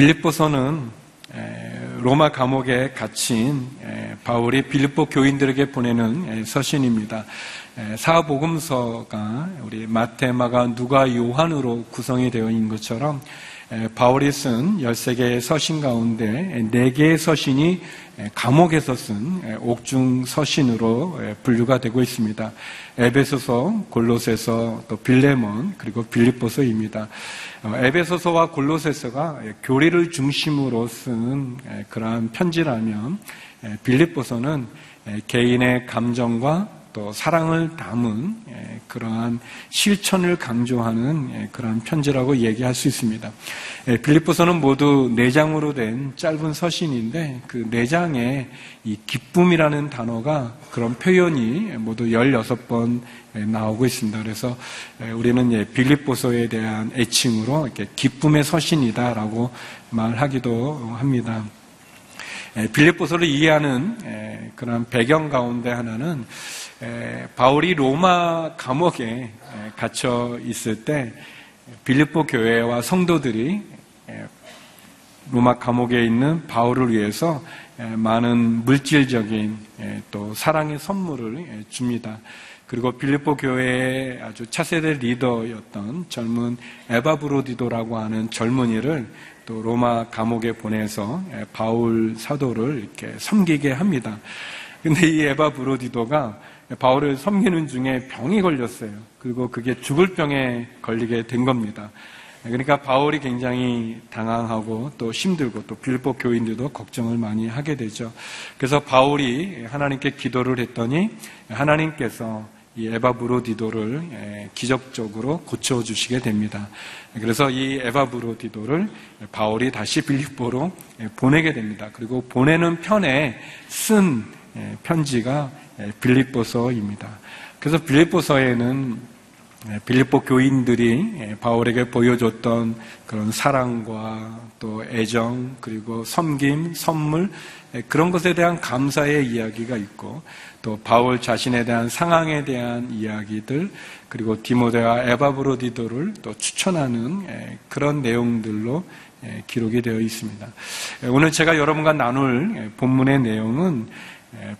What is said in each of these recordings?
빌립보서는 에, 로마 감옥에 갇힌 에, 바울이 빌립보 교인들에게 보내는 에, 서신입니다. 에, 사복음서가 우리 마태, 마가, 누가, 요한으로 구성이 되어 있는 것처럼 에, 바울이 쓴 13개의 서신 가운데 4개의 서신이 에, 감옥에서 쓴 에, 옥중 서신으로 에, 분류가 되고 있습니다. 에베소서, 골로새서, 또 빌레몬, 그리고 빌립보서입니다. 어, 에베소서와 골로새서가 교리를 중심으로 쓴 에, 그러한 편지라면 에, 빌립보서는 에, 개인의 감정과 또 사랑을 담은 에, 그러한 실천을 강조하는 에, 그러한 편지라고 얘기할 수 있습니다. 에, 빌립보서는 모두 네 장으로 된 짧은 서신인데 그 네 장에 이 기쁨이라는 단어가 그런 표현이 모두 16번 나오고 있습니다. 그래서 에, 우리는 예, 빌립보서에 대한 애칭으로 이렇게 기쁨의 서신이다라고 말하기도 합니다. 에, 빌립보서를 이해하는 에, 그런 배경 가운데 하나는 에, 바울이 로마 감옥에 에, 갇혀 있을 때 빌립보 교회와 성도들이 에, 로마 감옥에 있는 바울을 위해서 에, 많은 물질적인 에, 또 사랑의 선물을 에, 줍니다. 그리고 빌립보 교회의 아주 차세대 리더였던 젊은 에바 브로디도라고 하는 젊은이를 또 로마 감옥에 보내서 에, 바울 사도를 이렇게 섬기게 합니다. 근데 이 에바 브로디도가 바울을 섬기는 중에 병이 걸렸어요. 그리고 그게 죽을 병에 걸리게 된 겁니다. 그러니까 바울이 굉장히 당황하고 또 힘들고 또 빌보 교인들도 걱정을 많이 하게 되죠. 그래서 바울이 하나님께 기도를 했더니 하나님께서 이 에바브로디도를 기적적으로 고쳐주시게 됩니다. 그래서 이 에바브로디도를 바울이 다시 빌립보로 보내게 됩니다. 그리고 보내는 편에 쓴 편지가 빌립보서입니다. 그래서 빌립보서에는 빌립보 교인들이 바울에게 보여줬던 그런 사랑과 또 애정 그리고 섬김, 선물 그런 것에 대한 감사의 이야기가 있고 또 바울 자신에 대한 상황에 대한 이야기들 그리고 디모데와 에바브로디도를 또 추천하는 그런 내용들로 기록이 되어 있습니다. 오늘 제가 여러분과 나눌 본문의 내용은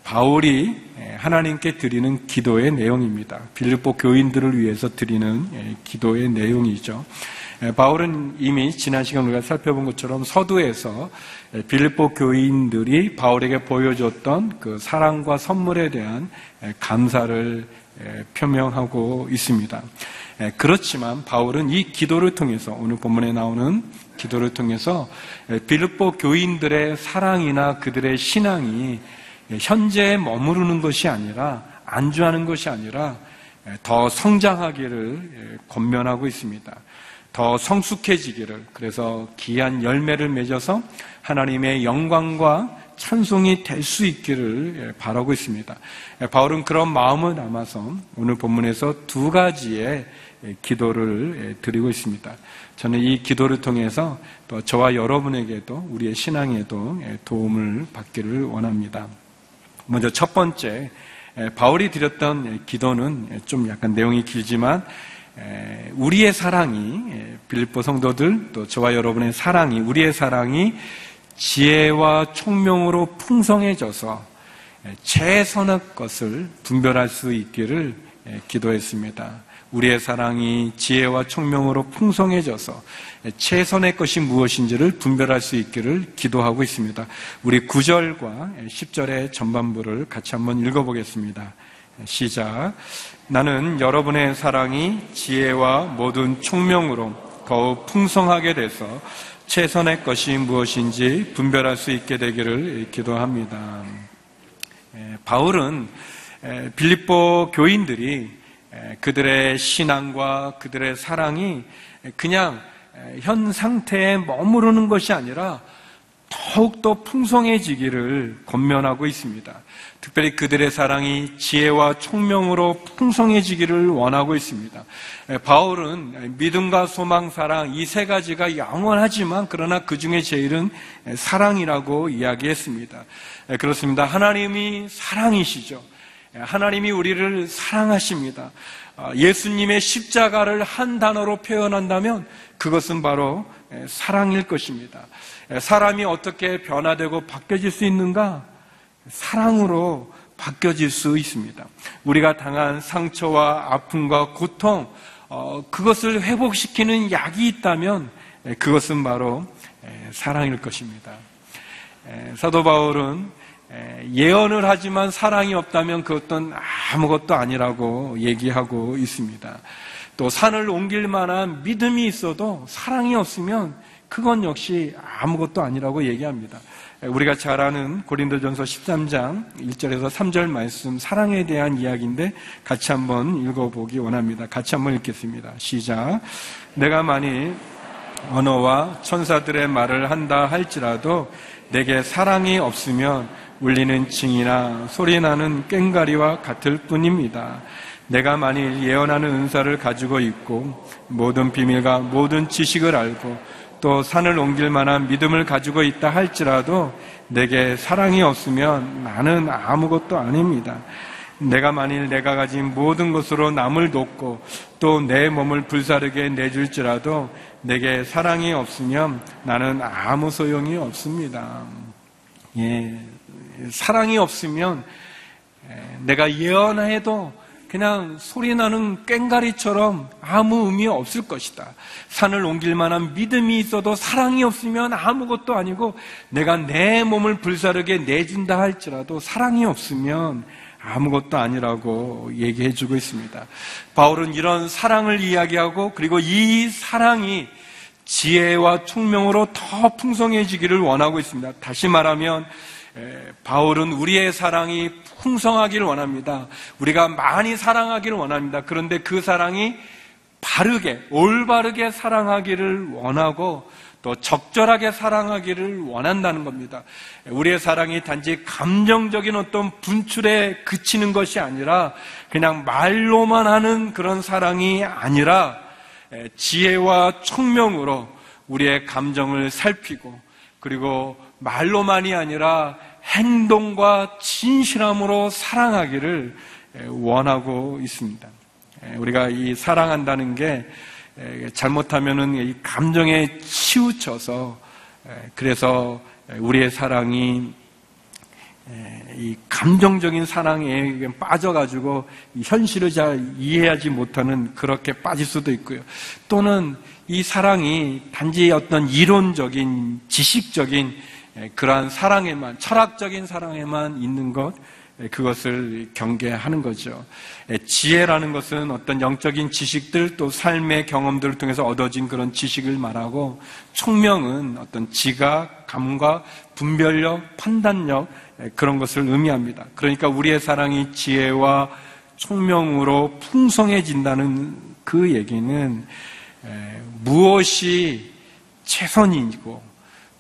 바울이 하나님께 드리는 기도의 내용입니다. 빌립보 교인들을 위해서 드리는 기도의 내용이죠. 바울은 이미 지난 시간 우리가 살펴본 것처럼 서두에서 빌립보 교인들이 바울에게 보여줬던 그 사랑과 선물에 대한 감사를 표명하고 있습니다. 그렇지만 바울은 이 기도를 통해서 오늘 본문에 나오는 기도를 통해서 빌립보 교인들의 사랑이나 그들의 신앙이 현재에 머무르는 것이 아니라 안주하는 것이 아니라 더 성장하기를 권면하고 있습니다. 더 성숙해지기를 그래서 귀한 열매를 맺어서 하나님의 영광과 찬송이 될 수 있기를 바라고 있습니다. 바울은 그런 마음을 담아서 오늘 본문에서 두 가지의 기도를 드리고 있습니다. 저는 이 기도를 통해서 또 저와 여러분에게도 우리의 신앙에도 도움을 받기를 원합니다. 먼저 첫 번째 바울이 드렸던 기도는 좀 약간 내용이 길지만 우리의 사랑이 빌립보 성도들 또 저와 여러분의 사랑이 우리의 사랑이 지혜와 총명으로 풍성해져서 최선의 것을 분별할 수 있기를 기도했습니다. 우리의 사랑이 지혜와 총명으로 풍성해져서 최선의 것이 무엇인지를 분별할 수 있기를 기도하고 있습니다. 우리 9절과 10절의 전반부를 같이 한번 읽어보겠습니다. 시작. 나는 여러분의 사랑이 지혜와 모든 총명으로 더욱 풍성하게 돼서 최선의 것이 무엇인지 분별할 수 있게 되기를 기도합니다. 바울은 빌립보 교인들이 그들의 신앙과 그들의 사랑이 그냥 현 상태에 머무르는 것이 아니라 더욱더 풍성해지기를 권면하고 있습니다. 특별히 그들의 사랑이 지혜와 총명으로 풍성해지기를 원하고 있습니다. 바울은 믿음과 소망, 사랑 이 세 가지가 영원하지만 그러나 그 중에 제일은 사랑이라고 이야기했습니다. 그렇습니다. 하나님이 사랑이시죠. 하나님이 우리를 사랑하십니다. 예수님의 십자가를 한 단어로 표현한다면 그것은 바로 사랑일 것입니다. 사람이 어떻게 변화되고 바뀌어질 수 있는가? 사랑으로 바뀌어질 수 있습니다. 우리가 당한 상처와 아픔과 고통, 어, 그것을 회복시키는 약이 있다면 그것은 바로 사랑일 것입니다. 사도 바울은 예언을 하지만 사랑이 없다면 그것도 아무것도 아니라고 얘기하고 있습니다. 또 산을 옮길 만한 믿음이 있어도 사랑이 없으면 그건 역시 아무것도 아니라고 얘기합니다. 우리가 잘 아는 고린도전서 13장 1절에서 3절 말씀 사랑에 대한 이야기인데 같이 한번 읽어보기 원합니다. 같이 한번 읽겠습니다. 시작. 내가 만일 언어와 천사들의 말을 한다 할지라도 내게 사랑이 없으면 울리는 징이나 소리 나는 꽹가리와 같을 뿐입니다. 내가 만일 예언하는 은사를 가지고 있고 모든 비밀과 모든 지식을 알고 또 산을 옮길 만한 믿음을 가지고 있다 할지라도 내게 사랑이 없으면 나는 아무것도 아닙니다. 내가 만일 내가 가진 모든 것으로 남을 돕고 또 내 몸을 불사르게 내줄지라도 내게 사랑이 없으면 나는 아무 소용이 없습니다. 예, 사랑이 없으면 내가 예언해도 그냥 소리 나는 꽹가리처럼 아무 의미 없을 것이다. 산을 옮길 만한 믿음이 있어도 사랑이 없으면 아무것도 아니고 내가 내 몸을 불사르게 내준다 할지라도 사랑이 없으면 아무것도 아니라고 얘기해 주고 있습니다. 바울은 이런 사랑을 이야기하고 그리고 이 사랑이 지혜와 총명으로 더 풍성해지기를 원하고 있습니다. 다시 말하면 바울은 우리의 사랑이 풍성하기를 원합니다. 우리가 많이 사랑하기를 원합니다. 그런데 그 사랑이 바르게, 올바르게 사랑하기를 원하고 또 적절하게 사랑하기를 원한다는 겁니다. 우리의 사랑이 단지 감정적인 어떤 분출에 그치는 것이 아니라 그냥 말로만 하는 그런 사랑이 아니라 지혜와 총명으로 우리의 감정을 살피고 그리고 말로만이 아니라 행동과 진실함으로 사랑하기를 원하고 있습니다. 우리가 이 사랑한다는 게 잘못하면은 이 감정에 치우쳐서 그래서 우리의 사랑이 이 감정적인 사랑에 빠져가지고 현실을 잘 이해하지 못하는 그렇게 빠질 수도 있고요. 또는 이 사랑이 단지 어떤 이론적인 지식적인 그러한 사랑에만 철학적인 사랑에만 있는 것 그것을 경계하는 거죠. 지혜라는 것은 어떤 영적인 지식들 또 삶의 경험들을 통해서 얻어진 그런 지식을 말하고 총명은 어떤 지각, 감각, 분별력, 판단력 그런 것을 의미합니다. 그러니까 우리의 사랑이 지혜와 총명으로 풍성해진다는 그 얘기는 무엇이 최선이고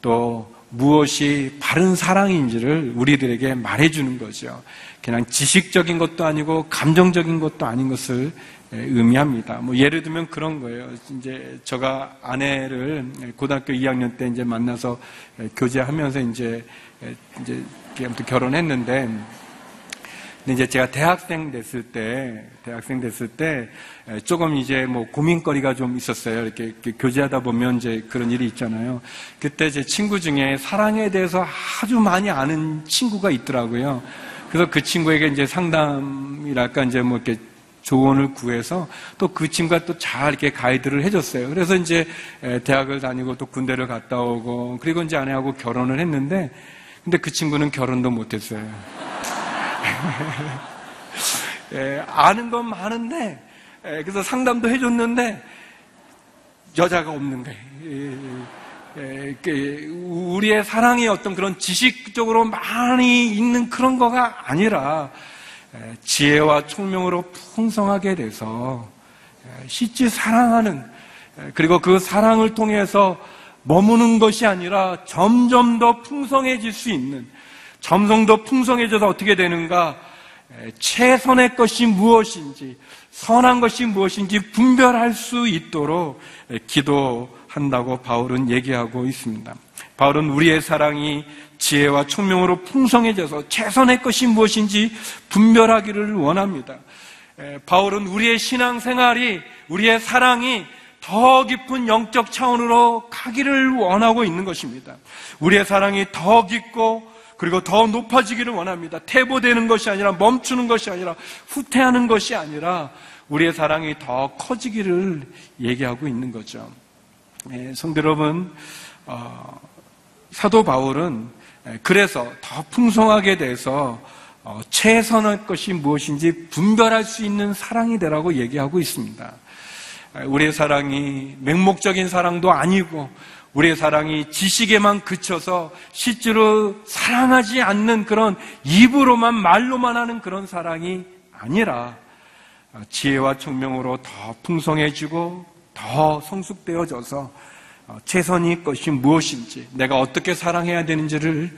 또 무엇이 바른 사랑인지를 우리들에게 말해주는 거죠. 그냥 지식적인 것도 아니고 감정적인 것도 아닌 것을 의미합니다. 뭐 예를 들면 그런 거예요. 이제 제가 아내를 고등학교 2학년 때 이제 만나서 교제하면서 이제 이제 아무튼 결혼했는데 근데 이제 제가 대학생 됐을 때, 대학생 됐을 때 조금 이제 뭐 고민거리가 좀 있었어요. 이렇게, 이렇게, 교제하다 보면 이제 그런 일이 있잖아요. 그때 제 친구 중에 사랑에 대해서 아주 많이 아는 친구가 있더라고요. 그래서 그 친구에게 이제 상담이랄까 이제 뭐 이렇게 조언을 구해서 또 그 친구가 또 잘 이렇게 가이드를 해줬어요. 그래서 이제 대학을 다니고 또 군대를 갔다 오고 그리고 이제 아내하고 결혼을 했는데 근데 그 친구는 결혼도 못했어요. 예, 아는 건 많은데, 예, 그래서 상담도 해줬는데, 여자가 없는 거예요. 예, 예, 우리의 사랑이 어떤 그런 지식적으로 많이 있는 그런 거가 아니라, 예, 지혜와 총명으로 풍성하게 돼서, 예, 실제 사랑하는, 예, 그리고 그 사랑을 통해서 머무는 것이 아니라 점점 더 풍성해질 수 있는, 더 풍성해져서 어떻게 되는가? 에, 최선의 것이 무엇인지, 선한 것이 무엇인지 분별할 수 있도록 에, 기도한다고 바울은 얘기하고 있습니다. 바울은 우리의 사랑이 지혜와 총명으로 풍성해져서 최선의 것이 무엇인지 분별하기를 원합니다. 에, 바울은 우리의 신앙생활이, 우리의 사랑이 더 깊은 영적 차원으로 가기를 원하고 있는 것입니다. 우리의 사랑이 더 깊고 그리고 더 높아지기를 원합니다. 퇴보되는 것이 아니라 멈추는 것이 아니라 후퇴하는 것이 아니라 우리의 사랑이 더 커지기를 얘기하고 있는 거죠. 예, 성도 여러분, 어, 사도 바울은 예, 그래서 더 풍성하게 돼서 어, 최선의 것이 무엇인지 분별할 수 있는 사랑이 되라고 얘기하고 있습니다. 우리의 사랑이 맹목적인 사랑도 아니고 우리의 사랑이 지식에만 그쳐서 실제로 사랑하지 않는 그런 입으로만 말로만 하는 그런 사랑이 아니라 지혜와 총명으로 더 풍성해지고 더 성숙되어져서 최선의 것이 무엇인지 내가 어떻게 사랑해야 되는지를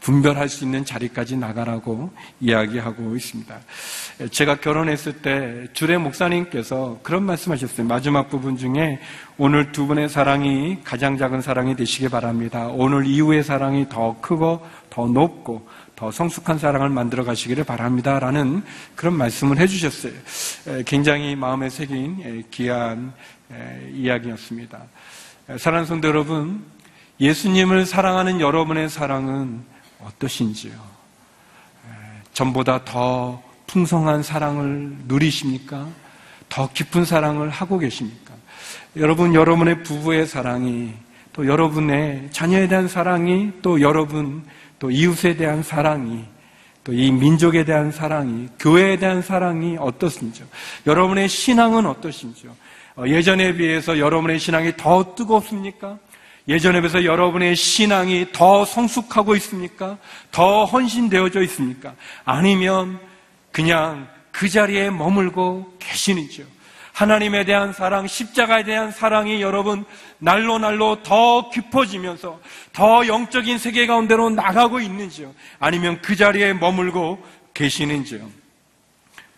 분별할 수 있는 자리까지 나가라고 이야기하고 있습니다. 제가 결혼했을 때 주례 목사님께서 그런 말씀하셨어요. 마지막 부분 중에 오늘 두 분의 사랑이 가장 작은 사랑이 되시기 바랍니다. 오늘 이후의 사랑이 더 크고 더 높고 더 성숙한 사랑을 만들어 가시기를 바랍니다. 라는 그런 말씀을 해주셨어요. 굉장히 마음에 새긴 귀한 이야기였습니다. 사랑하는 성도 여러분, 예수님을 사랑하는 여러분의 사랑은 어떠신지요? 전보다 더 풍성한 사랑을 누리십니까? 더 깊은 사랑을 하고 계십니까? 여러분, 여러분의 부부의 사랑이 또 여러분의 자녀에 대한 사랑이 또 여러분 또 이웃에 대한 사랑이 또 이 민족에 대한 사랑이 교회에 대한 사랑이 어떻습니까? 여러분의 신앙은 어떠신지요? 어, 예전에 비해서 여러분의 신앙이 더 뜨겁습니까? 예전에 비해서 여러분의 신앙이 더 성숙하고 있습니까? 더 헌신되어져 있습니까? 아니면 그냥 그 자리에 머물고 계시는지요? 하나님에 대한 사랑, 십자가에 대한 사랑이 여러분 날로 날로 더 깊어지면서 더 영적인 세계 가운데로 나가고 있는지요? 아니면 그 자리에 머물고 계시는지요?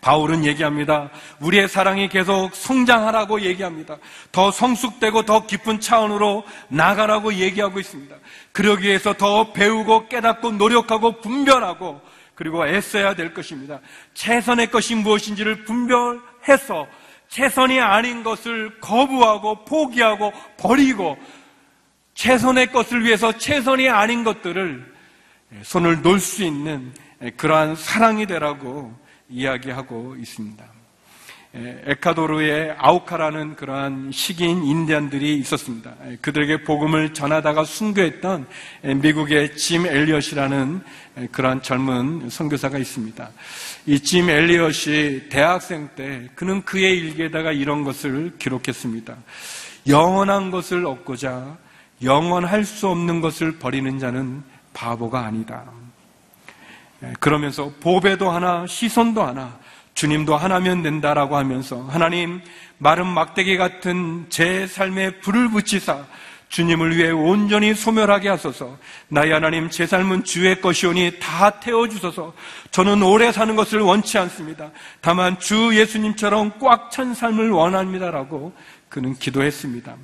바울은 얘기합니다. 우리의 사랑이 계속 성장하라고 얘기합니다. 더 성숙되고 더 깊은 차원으로 나가라고 얘기하고 있습니다. 그러기 위해서 더 배우고 깨닫고 노력하고 분별하고 그리고 애써야 될 것입니다. 최선의 것이 무엇인지를 분별해서 최선이 아닌 것을 거부하고 포기하고 버리고 최선의 것을 위해서 최선이 아닌 것들을 손을 놓을 수 있는 그러한 사랑이 되라고 이야기하고 있습니다. 에카도르의 아우카라는 그러한 식인 인디안들이 있었습니다. 그들에게 복음을 전하다가 순교했던 미국의 짐 엘리엇이라는 그러한 젊은 선교사가 있습니다. 이 짐 엘리엇이 대학생 때 그는 그의 일기에다가 이런 것을 기록했습니다. 영원한 것을 얻고자 영원할 수 없는 것을 버리는 자는 바보가 아니다. 그러면서 보배도 하나, 시선도 하나, 주님도 하나면 된다라고 하면서 하나님 마른 막대기 같은 제 삶에 불을 붙이사 주님을 위해 온전히 소멸하게 하소서. 나의 하나님, 제 삶은 주의 것이오니 다 태워주소서. 저는 오래 사는 것을 원치 않습니다. 다만 주 예수님처럼 꽉 찬 삶을 원합니다라고 그는 기도했습니다.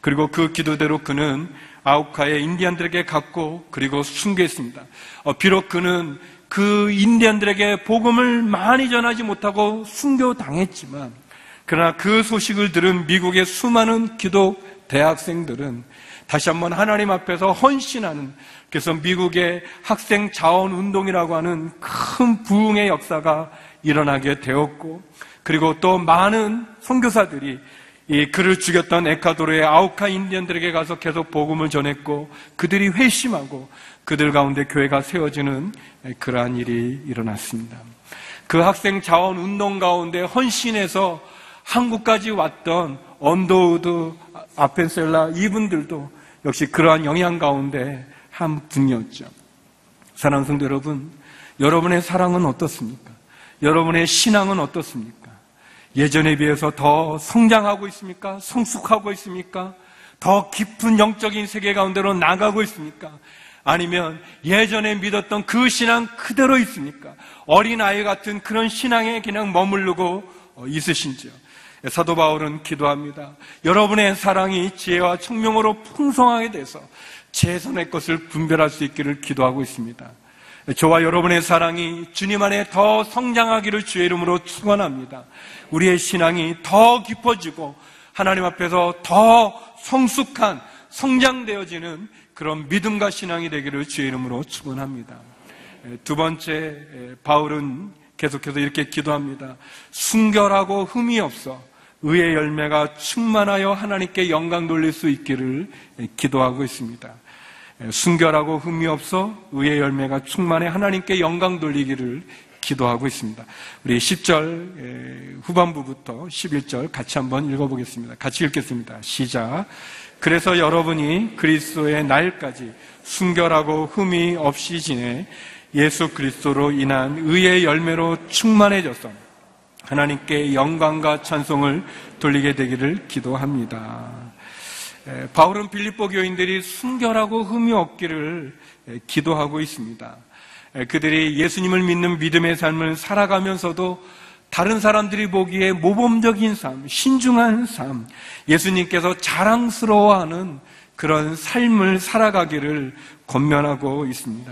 그리고 그 기도대로 그는 아우카의 인디안들에게 갔고 그리고 순교했습니다. 어, 비록 그는 그 인디언들에게 복음을 많이 전하지 못하고 순교당했지만 그러나 그 소식을 들은 미국의 수많은 기독 대학생들은 다시 한번 하나님 앞에서 헌신하는 그래서 미국의 학생 자원 운동이라고 하는 큰 부흥의 역사가 일어나게 되었고 그리고 또 많은 선교사들이 이 그를 죽였던 에콰도르의 아우카 인디언들에게 가서 계속 복음을 전했고 그들이 회심하고 그들 가운데 교회가 세워지는 그러한 일이 일어났습니다. 그 학생 자원 운동 가운데 헌신해서 한국까지 왔던 언더우드 아펜젤러 이분들도 역시 그러한 영향 가운데 한 분이었죠. 사랑하는 성도 여러분, 여러분의 사랑은 어떻습니까? 여러분의 신앙은 어떻습니까? 예전에 비해서 더 성장하고 있습니까? 성숙하고 있습니까? 더 깊은 영적인 세계 가운데로 나가고 있습니까? 아니면 예전에 믿었던 그 신앙 그대로 있습니까? 어린아이 같은 그런 신앙에 그냥 머무르고 어, 있으신지요? 사도 바울은 기도합니다. 여러분의 사랑이 지혜와 청명으로 풍성하게 돼서 최선의 것을 분별할 수 있기를 기도하고 있습니다. 저와 여러분의 사랑이 주님 안에 더 성장하기를 주의 이름으로 축원합니다. 우리의 신앙이 더 깊어지고 하나님 앞에서 더 성숙한 성장되어지는 그런 믿음과 신앙이 되기를 주의 이름으로 축원합니다. 두 번째 바울은 계속해서 이렇게 기도합니다. 순결하고 흠이 없어 의의 열매가 충만하여 하나님께 영광 돌릴 수 있기를 기도하고 있습니다. 순결하고 흠이 없어 의의 열매가 충만해 하나님께 영광 돌리기를 기도하고 있습니다. 우리 10절 후반부부터 11절 같이 한번 읽어보겠습니다. 같이 읽겠습니다. 시작. 그래서 여러분이 그리스도의 날까지 순결하고 흠이 없이 지내 예수 그리스도로 인한 의의 열매로 충만해져서 하나님께 영광과 찬송을 돌리게 되기를 기도합니다. 바울은 빌립보 교인들이 순결하고 흠이 없기를 기도하고 있습니다. 그들이 예수님을 믿는 믿음의 삶을 살아가면서도 다른 사람들이 보기에 모범적인 삶, 신중한 삶, 예수님께서 자랑스러워하는 그런 삶을 살아가기를 권면하고 있습니다.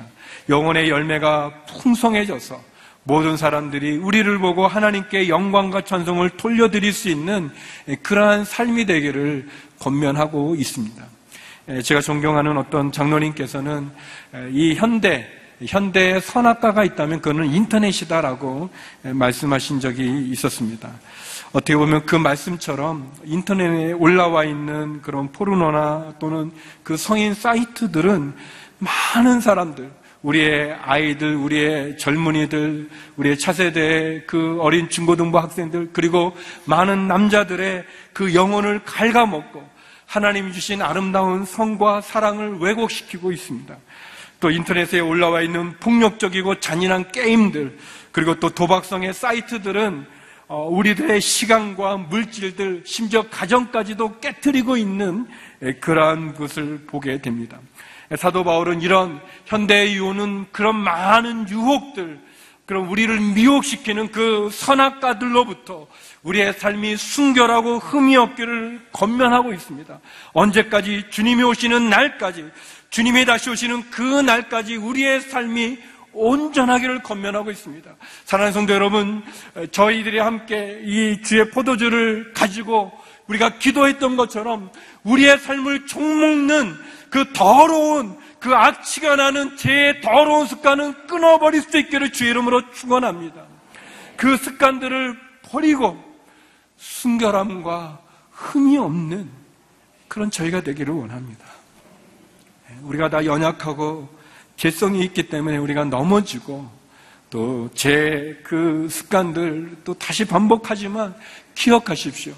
영혼의 열매가 풍성해져서 모든 사람들이 우리를 보고 하나님께 영광과 찬송을 돌려드릴 수 있는 그러한 삶이 되기를 권면하고 있습니다. 제가 존경하는 어떤 장로님께서는 이 현대 현대의 선악과가 있다면 그거는 인터넷이다라고 말씀하신 적이 있었습니다. 어떻게 보면 그 말씀처럼 인터넷에 올라와 있는 그런 포르노나 또는 그 성인 사이트들은 많은 사람들, 우리의 아이들, 우리의 젊은이들, 우리의 차세대의 그 어린 중고등부 학생들, 그리고 많은 남자들의 그 영혼을 갉아먹고 하나님이 주신 아름다운 성과 사랑을 왜곡시키고 있습니다. 또 인터넷에 올라와 있는 폭력적이고 잔인한 게임들, 그리고 또 도박성의 사이트들은 어, 우리들의 시간과 물질들, 심지어 가정까지도 깨뜨리고 있는 그러한 것을 보게 됩니다. 사도 바울은 이런 현대의 유혹은 그런 많은 유혹들, 그럼 우리를 미혹시키는 그 선악가들로부터 우리의 삶이 순결하고 흠이 없기를 건면하고 있습니다. 언제까지 주님이 오시는 날까지 주님이 다시 오시는 그 날까지 우리의 삶이 온전하기를 건면하고 있습니다. 사랑하는 성도 여러분, 저희들이 함께 이 주의 포도주를 가지고 우리가 기도했던 것처럼 우리의 삶을 종먹는 그 더러운 그 악취가 나는 제 더러운 습관은 끊어버릴 수 있기를 주의 이름으로 축원합니다. 그 습관들을 버리고 순결함과 흠이 없는 그런 저희가 되기를 원합니다. 우리가 다 연약하고 개성이 있기 때문에 우리가 넘어지고 또 제 그 습관들 또 다시 반복하지만 기억하십시오.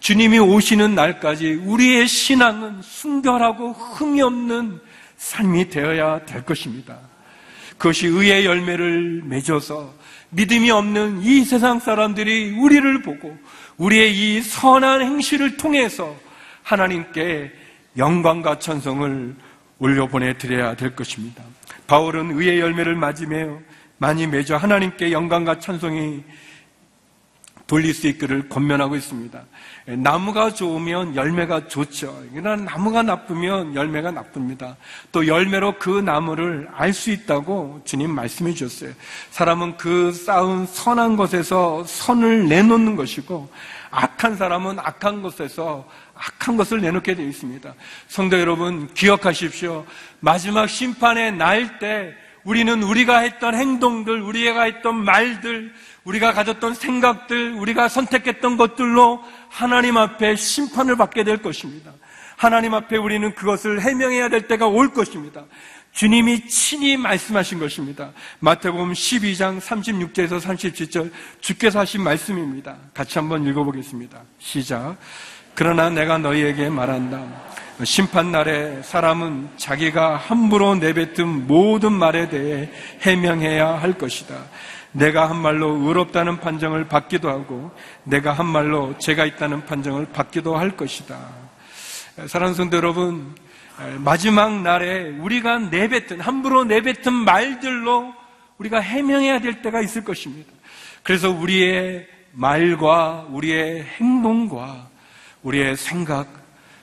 주님이 오시는 날까지 우리의 신앙은 순결하고 흠이 없는 삶이 되어야 될 것입니다. 그것이 의의 열매를 맺어서 믿음이 없는 이 세상 사람들이 우리를 보고 우리의 이 선한 행실을 통해서 하나님께 영광과 천성을 올려 보내 드려야 될 것입니다. 바울은 의의 열매를 맞으며 많이 맺어 하나님께 영광과 찬송이 돌릴 수 있기를 권면하고 있습니다. 나무가 좋으면 열매가 좋죠. 그러나 나무가 나쁘면 열매가 나쁩니다. 또 열매로 그 나무를 알 수 있다고 주님 말씀해 주셨어요. 사람은 그 쌓은 선한 것에서 선을 내놓는 것이고 악한 사람은 악한 것에서 악한 것을 내놓게 되어 있습니다. 성도 여러분, 기억하십시오. 마지막 심판의 날 때 우리는 우리가 했던 행동들, 우리가 했던 말들, 우리가 가졌던 생각들, 우리가 선택했던 것들로 하나님 앞에 심판을 받게 될 것입니다. 하나님 앞에 우리는 그것을 해명해야 될 때가 올 것입니다. 주님이 친히 말씀하신 것입니다. 마태복음 12장 36절에서 37절 주께서 하신 말씀입니다. 같이 한번 읽어보겠습니다. 시작. 그러나 내가 너희에게 말한다. 심판날에 사람은 자기가 함부로 내뱉은 모든 말에 대해 해명해야 할 것이다. 내가 한 말로 의롭다는 판정을 받기도 하고 내가 한 말로 죄가 있다는 판정을 받기도 할 것이다. 사랑하는 성도 여러분, 마지막 날에 우리가 내뱉은, 함부로 내뱉은 말들로 우리가 해명해야 될 때가 있을 것입니다. 그래서 우리의 말과 우리의 행동과 우리의 생각,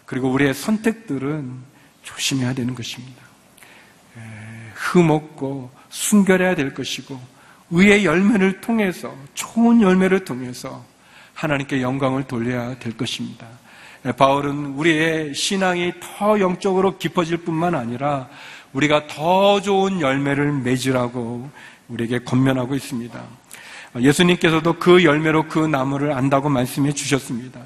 그리고 우리의 선택들은 조심해야 되는 것입니다. 흠없고 순결해야 될 것이고, 의의 열매를 통해서, 좋은 열매를 통해서 하나님께 영광을 돌려야 될 것입니다. 바울은 우리의 신앙이 더 영적으로 깊어질 뿐만 아니라 우리가 더 좋은 열매를 맺으라고 우리에게 권면하고 있습니다. 예수님께서도 그 열매로 그 나무를 안다고 말씀해 주셨습니다.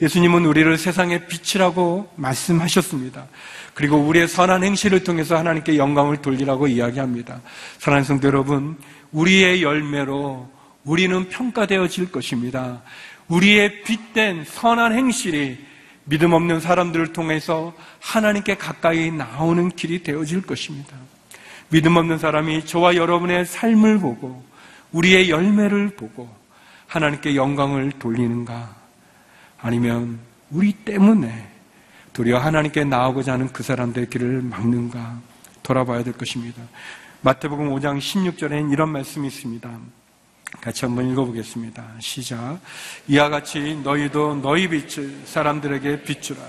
예수님은 우리를 세상의 빛이라고 말씀하셨습니다. 그리고 우리의 선한 행실을 통해서 하나님께 영광을 돌리라고 이야기합니다. 사랑하는 성도 여러분, 우리의 열매로 우리는 평가되어질 것입니다. 우리의 빛된 선한 행실이 믿음 없는 사람들을 통해서 하나님께 가까이 나오는 길이 되어질 것입니다. 믿음 없는 사람이 저와 여러분의 삶을 보고 우리의 열매를 보고 하나님께 영광을 돌리는가? 아니면 우리 때문에 도리어 하나님께 나오고자 하는 그 사람들의 길을 막는가? 돌아봐야 될 것입니다. 마태복음 5장 16절에는 이런 말씀이 있습니다. 같이 한번 읽어보겠습니다. 시작. 이와 같이 너희도 너희 빛을 사람들에게 비추라.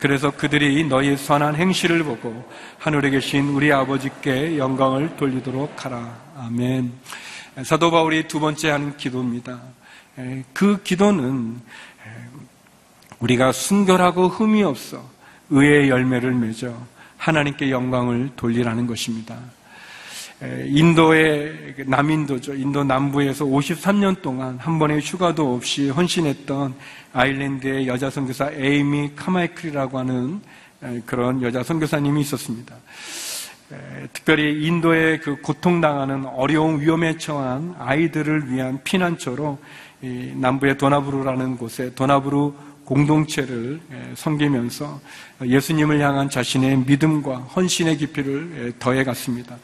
그래서 그들이 너희 선한 행실을 보고 하늘에 계신 우리 아버지께 영광을 돌리도록 하라. 아멘. 사도 바울이 두 번째 하는 기도입니다. 그 기도는 우리가 순결하고 흠이 없어 의의 열매를 맺어 하나님께 영광을 돌리라는 것입니다. 인도의 남인도죠. 인도 남부에서 53년 동안 한 번의 휴가도 없이 헌신했던 아일랜드의 여자 선교사 에이미 카마이클이라고 하는 그런 여자 선교사님이 있었습니다. 특별히 인도의 그 고통당하는 어려운 위험에 처한 아이들을 위한 피난처로 남부의 도나브루라는 곳에 도나브루 공동체를 섬기면서 예수님을 향한 자신의 믿음과 헌신의 깊이를 더해 갔습니다.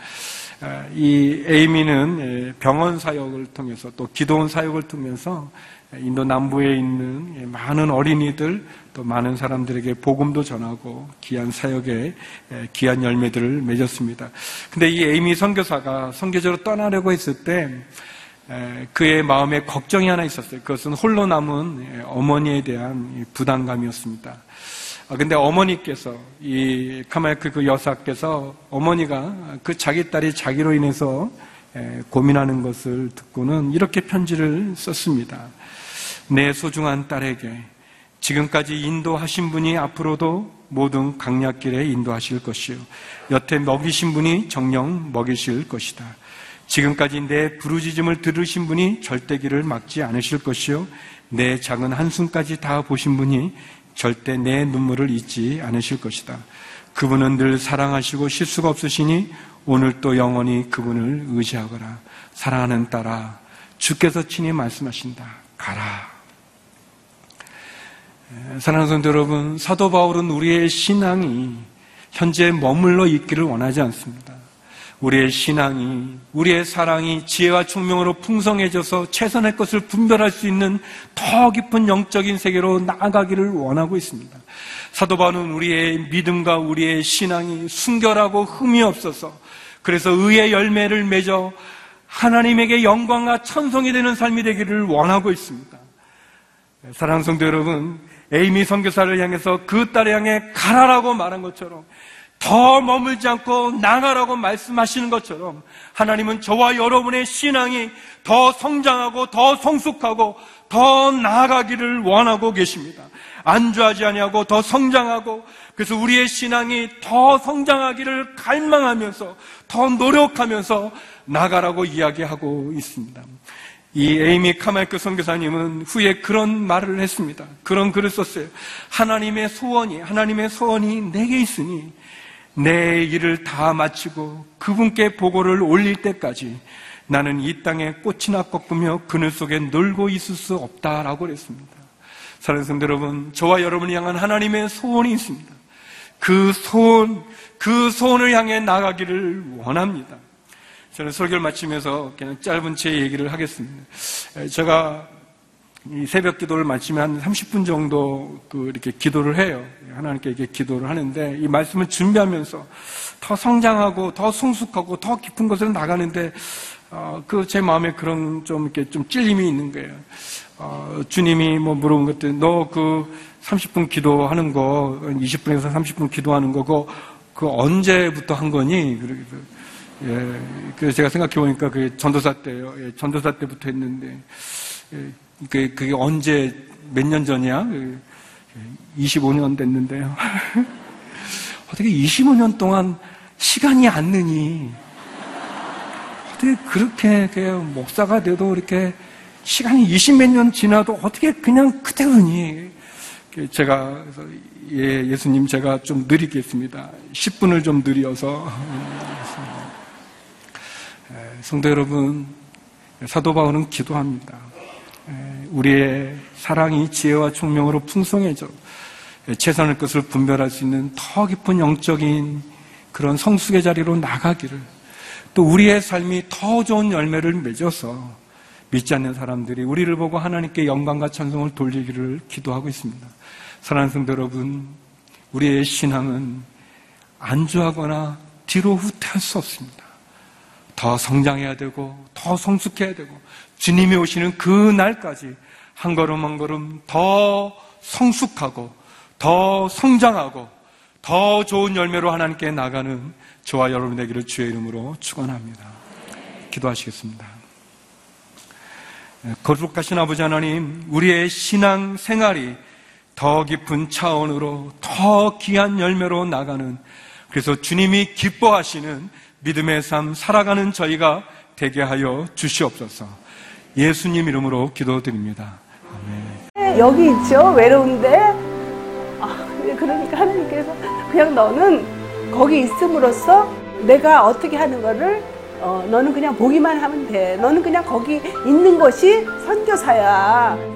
이 에이미는 병원 사역을 통해서 또 기도원 사역을 통해서 인도 남부에 있는 많은 어린이들 또 많은 사람들에게 복음도 전하고 귀한 사역에 귀한 열매들을 맺었습니다. 근데 이 에이미 선교사가 선교적으로 떠나려고 했을 때 그의 마음에 걱정이 하나 있었어요. 그것은 홀로 남은 어머니에 대한 부담감이었습니다. 아, 근데 어머니께서, 이 카마야크 그 여사께서 어머니가 그 자기 딸이 자기로 인해서 고민하는 것을 듣고는 이렇게 편지를 썼습니다. 내 소중한 딸에게 지금까지 인도하신 분이 앞으로도 모든 강약길에 인도하실 것이요. 여태 먹이신 분이 정령 먹이실 것이다. 지금까지 내 부르짖음을 들으신 분이 절대 길을 막지 않으실 것이요. 내 작은 한숨까지 다 보신 분이 절대 내 눈물을 잊지 않으실 것이다. 그분은 늘 사랑하시고 실수가 없으시니 오늘 또 영원히 그분을 의지하거라. 사랑하는 딸아, 주께서 친히 말씀하신다. 가라. 사랑하는 성도 여러분, 사도 바울은 우리의 신앙이 현재 머물러 있기를 원하지 않습니다. 우리의 신앙이, 우리의 사랑이 지혜와 총명으로 풍성해져서 최선의 것을 분별할 수 있는 더 깊은 영적인 세계로 나아가기를 원하고 있습니다. 사도 바울은 우리의 믿음과 우리의 신앙이 순결하고 흠이 없어서 그래서 의의 열매를 맺어 하나님에게 영광과 천성이 되는 삶이 되기를 원하고 있습니다. 사랑하는 성도 여러분, 에이미 선교사를 향해서 그 딸을 향해 가라라고 말한 것처럼 더 머물지 않고 나가라고 말씀하시는 것처럼 하나님은 저와 여러분의 신앙이 더 성장하고 더 성숙하고 더 나아가기를 원하고 계십니다. 안주하지 아니하고 더 성장하고 그래서 우리의 신앙이 더 성장하기를 갈망하면서 더 노력하면서 나가라고 이야기하고 있습니다. 이 에이미 카말크 선교사님은 후에 그런 말을 했습니다. 그런 글을 썼어요. 하나님의 소원이 하나님의 소원이 내게 있으니 내 일을 다 마치고 그분께 보고를 올릴 때까지 나는 이 땅에 꽃이나 꺾으며 그늘 속에 놀고 있을 수 없다라고 그랬습니다. 사랑하는 성도 여러분, 저와 여러분을 향한 하나님의 소원이 있습니다. 그 소원, 그 소원을 향해 나가기를 원합니다. 저는 설교를 마치면서 그냥 짧은 제 얘기를 하겠습니다. 제가 이 새벽 기도를 마치면 한 30분 정도 그 이렇게 기도를 해요. 하나님께 이렇게 기도를 하는데 이 말씀을 준비하면서 더 성장하고 더 성숙하고 더 깊은 것으로 나가는데 어, 그 제 마음에 그런 좀 이렇게 좀 찔림이 있는 거예요. 어, 주님이 뭐 물어본 것들 너 그 30분 기도하는 거 20분에서 30분 기도하는 거 그거 그 언제부터 한 거니? 그러기서 예, 그래서 제가 생각해 보니까 그 전도사 때요. 예, 전도사 때부터 했는데 예, 그 그게 언제 몇 년 전이야? 그, 25년 됐는데요. 어떻게 25년 동안 시간이 안 느니? 어떻게 그렇게 그 목사가 돼도 이렇게 시간이 20 몇 년 지나도 어떻게 그냥 그대로니? 그 제가 예, 예수님 제가 좀 느리겠습니다. 10분을 좀 느려서 에, 성도 여러분 사도 바울은 기도합니다. 에, 우리의 사랑이 지혜와 총명으로 풍성해져 에, 최선의 것을 분별할 수 있는 더 깊은 영적인 그런 성숙의 자리로 나가기를 또 우리의 삶이 더 좋은 열매를 맺어서 믿지 않는 사람들이 우리를 보고 하나님께 영광과 찬송을 돌리기를 기도하고 있습니다. 사랑하는 성도 여러분, 우리의 신앙은 안주하거나 뒤로 후퇴할 수 없습니다. 더 성장해야 되고, 더 성숙해야 되고, 주님이 오시는 그 날까지 한 걸음 한 걸음 더 성숙하고, 더 성장하고, 더 좋은 열매로 하나님께 나가는 저와 여러분 되기를 주의 이름으로 축원합니다. 기도하시겠습니다. 거룩하신 아버지 하나님, 우리의 신앙 생활이 더 깊은 차원으로 더 귀한 열매로 나가는 그래서 주님이 기뻐하시는 믿음의 삶 살아가는 저희가 되게 하여 주시옵소서. 예수님 이름으로 기도드립니다. 아멘. 여기 있죠 외로운데 아, 그러니까 하나님께서 그냥 너는 거기 있음으로써 내가 어떻게 하는 거를 어, 너는 그냥 보기만 하면 돼 너는 그냥 거기 있는 것이 선교사야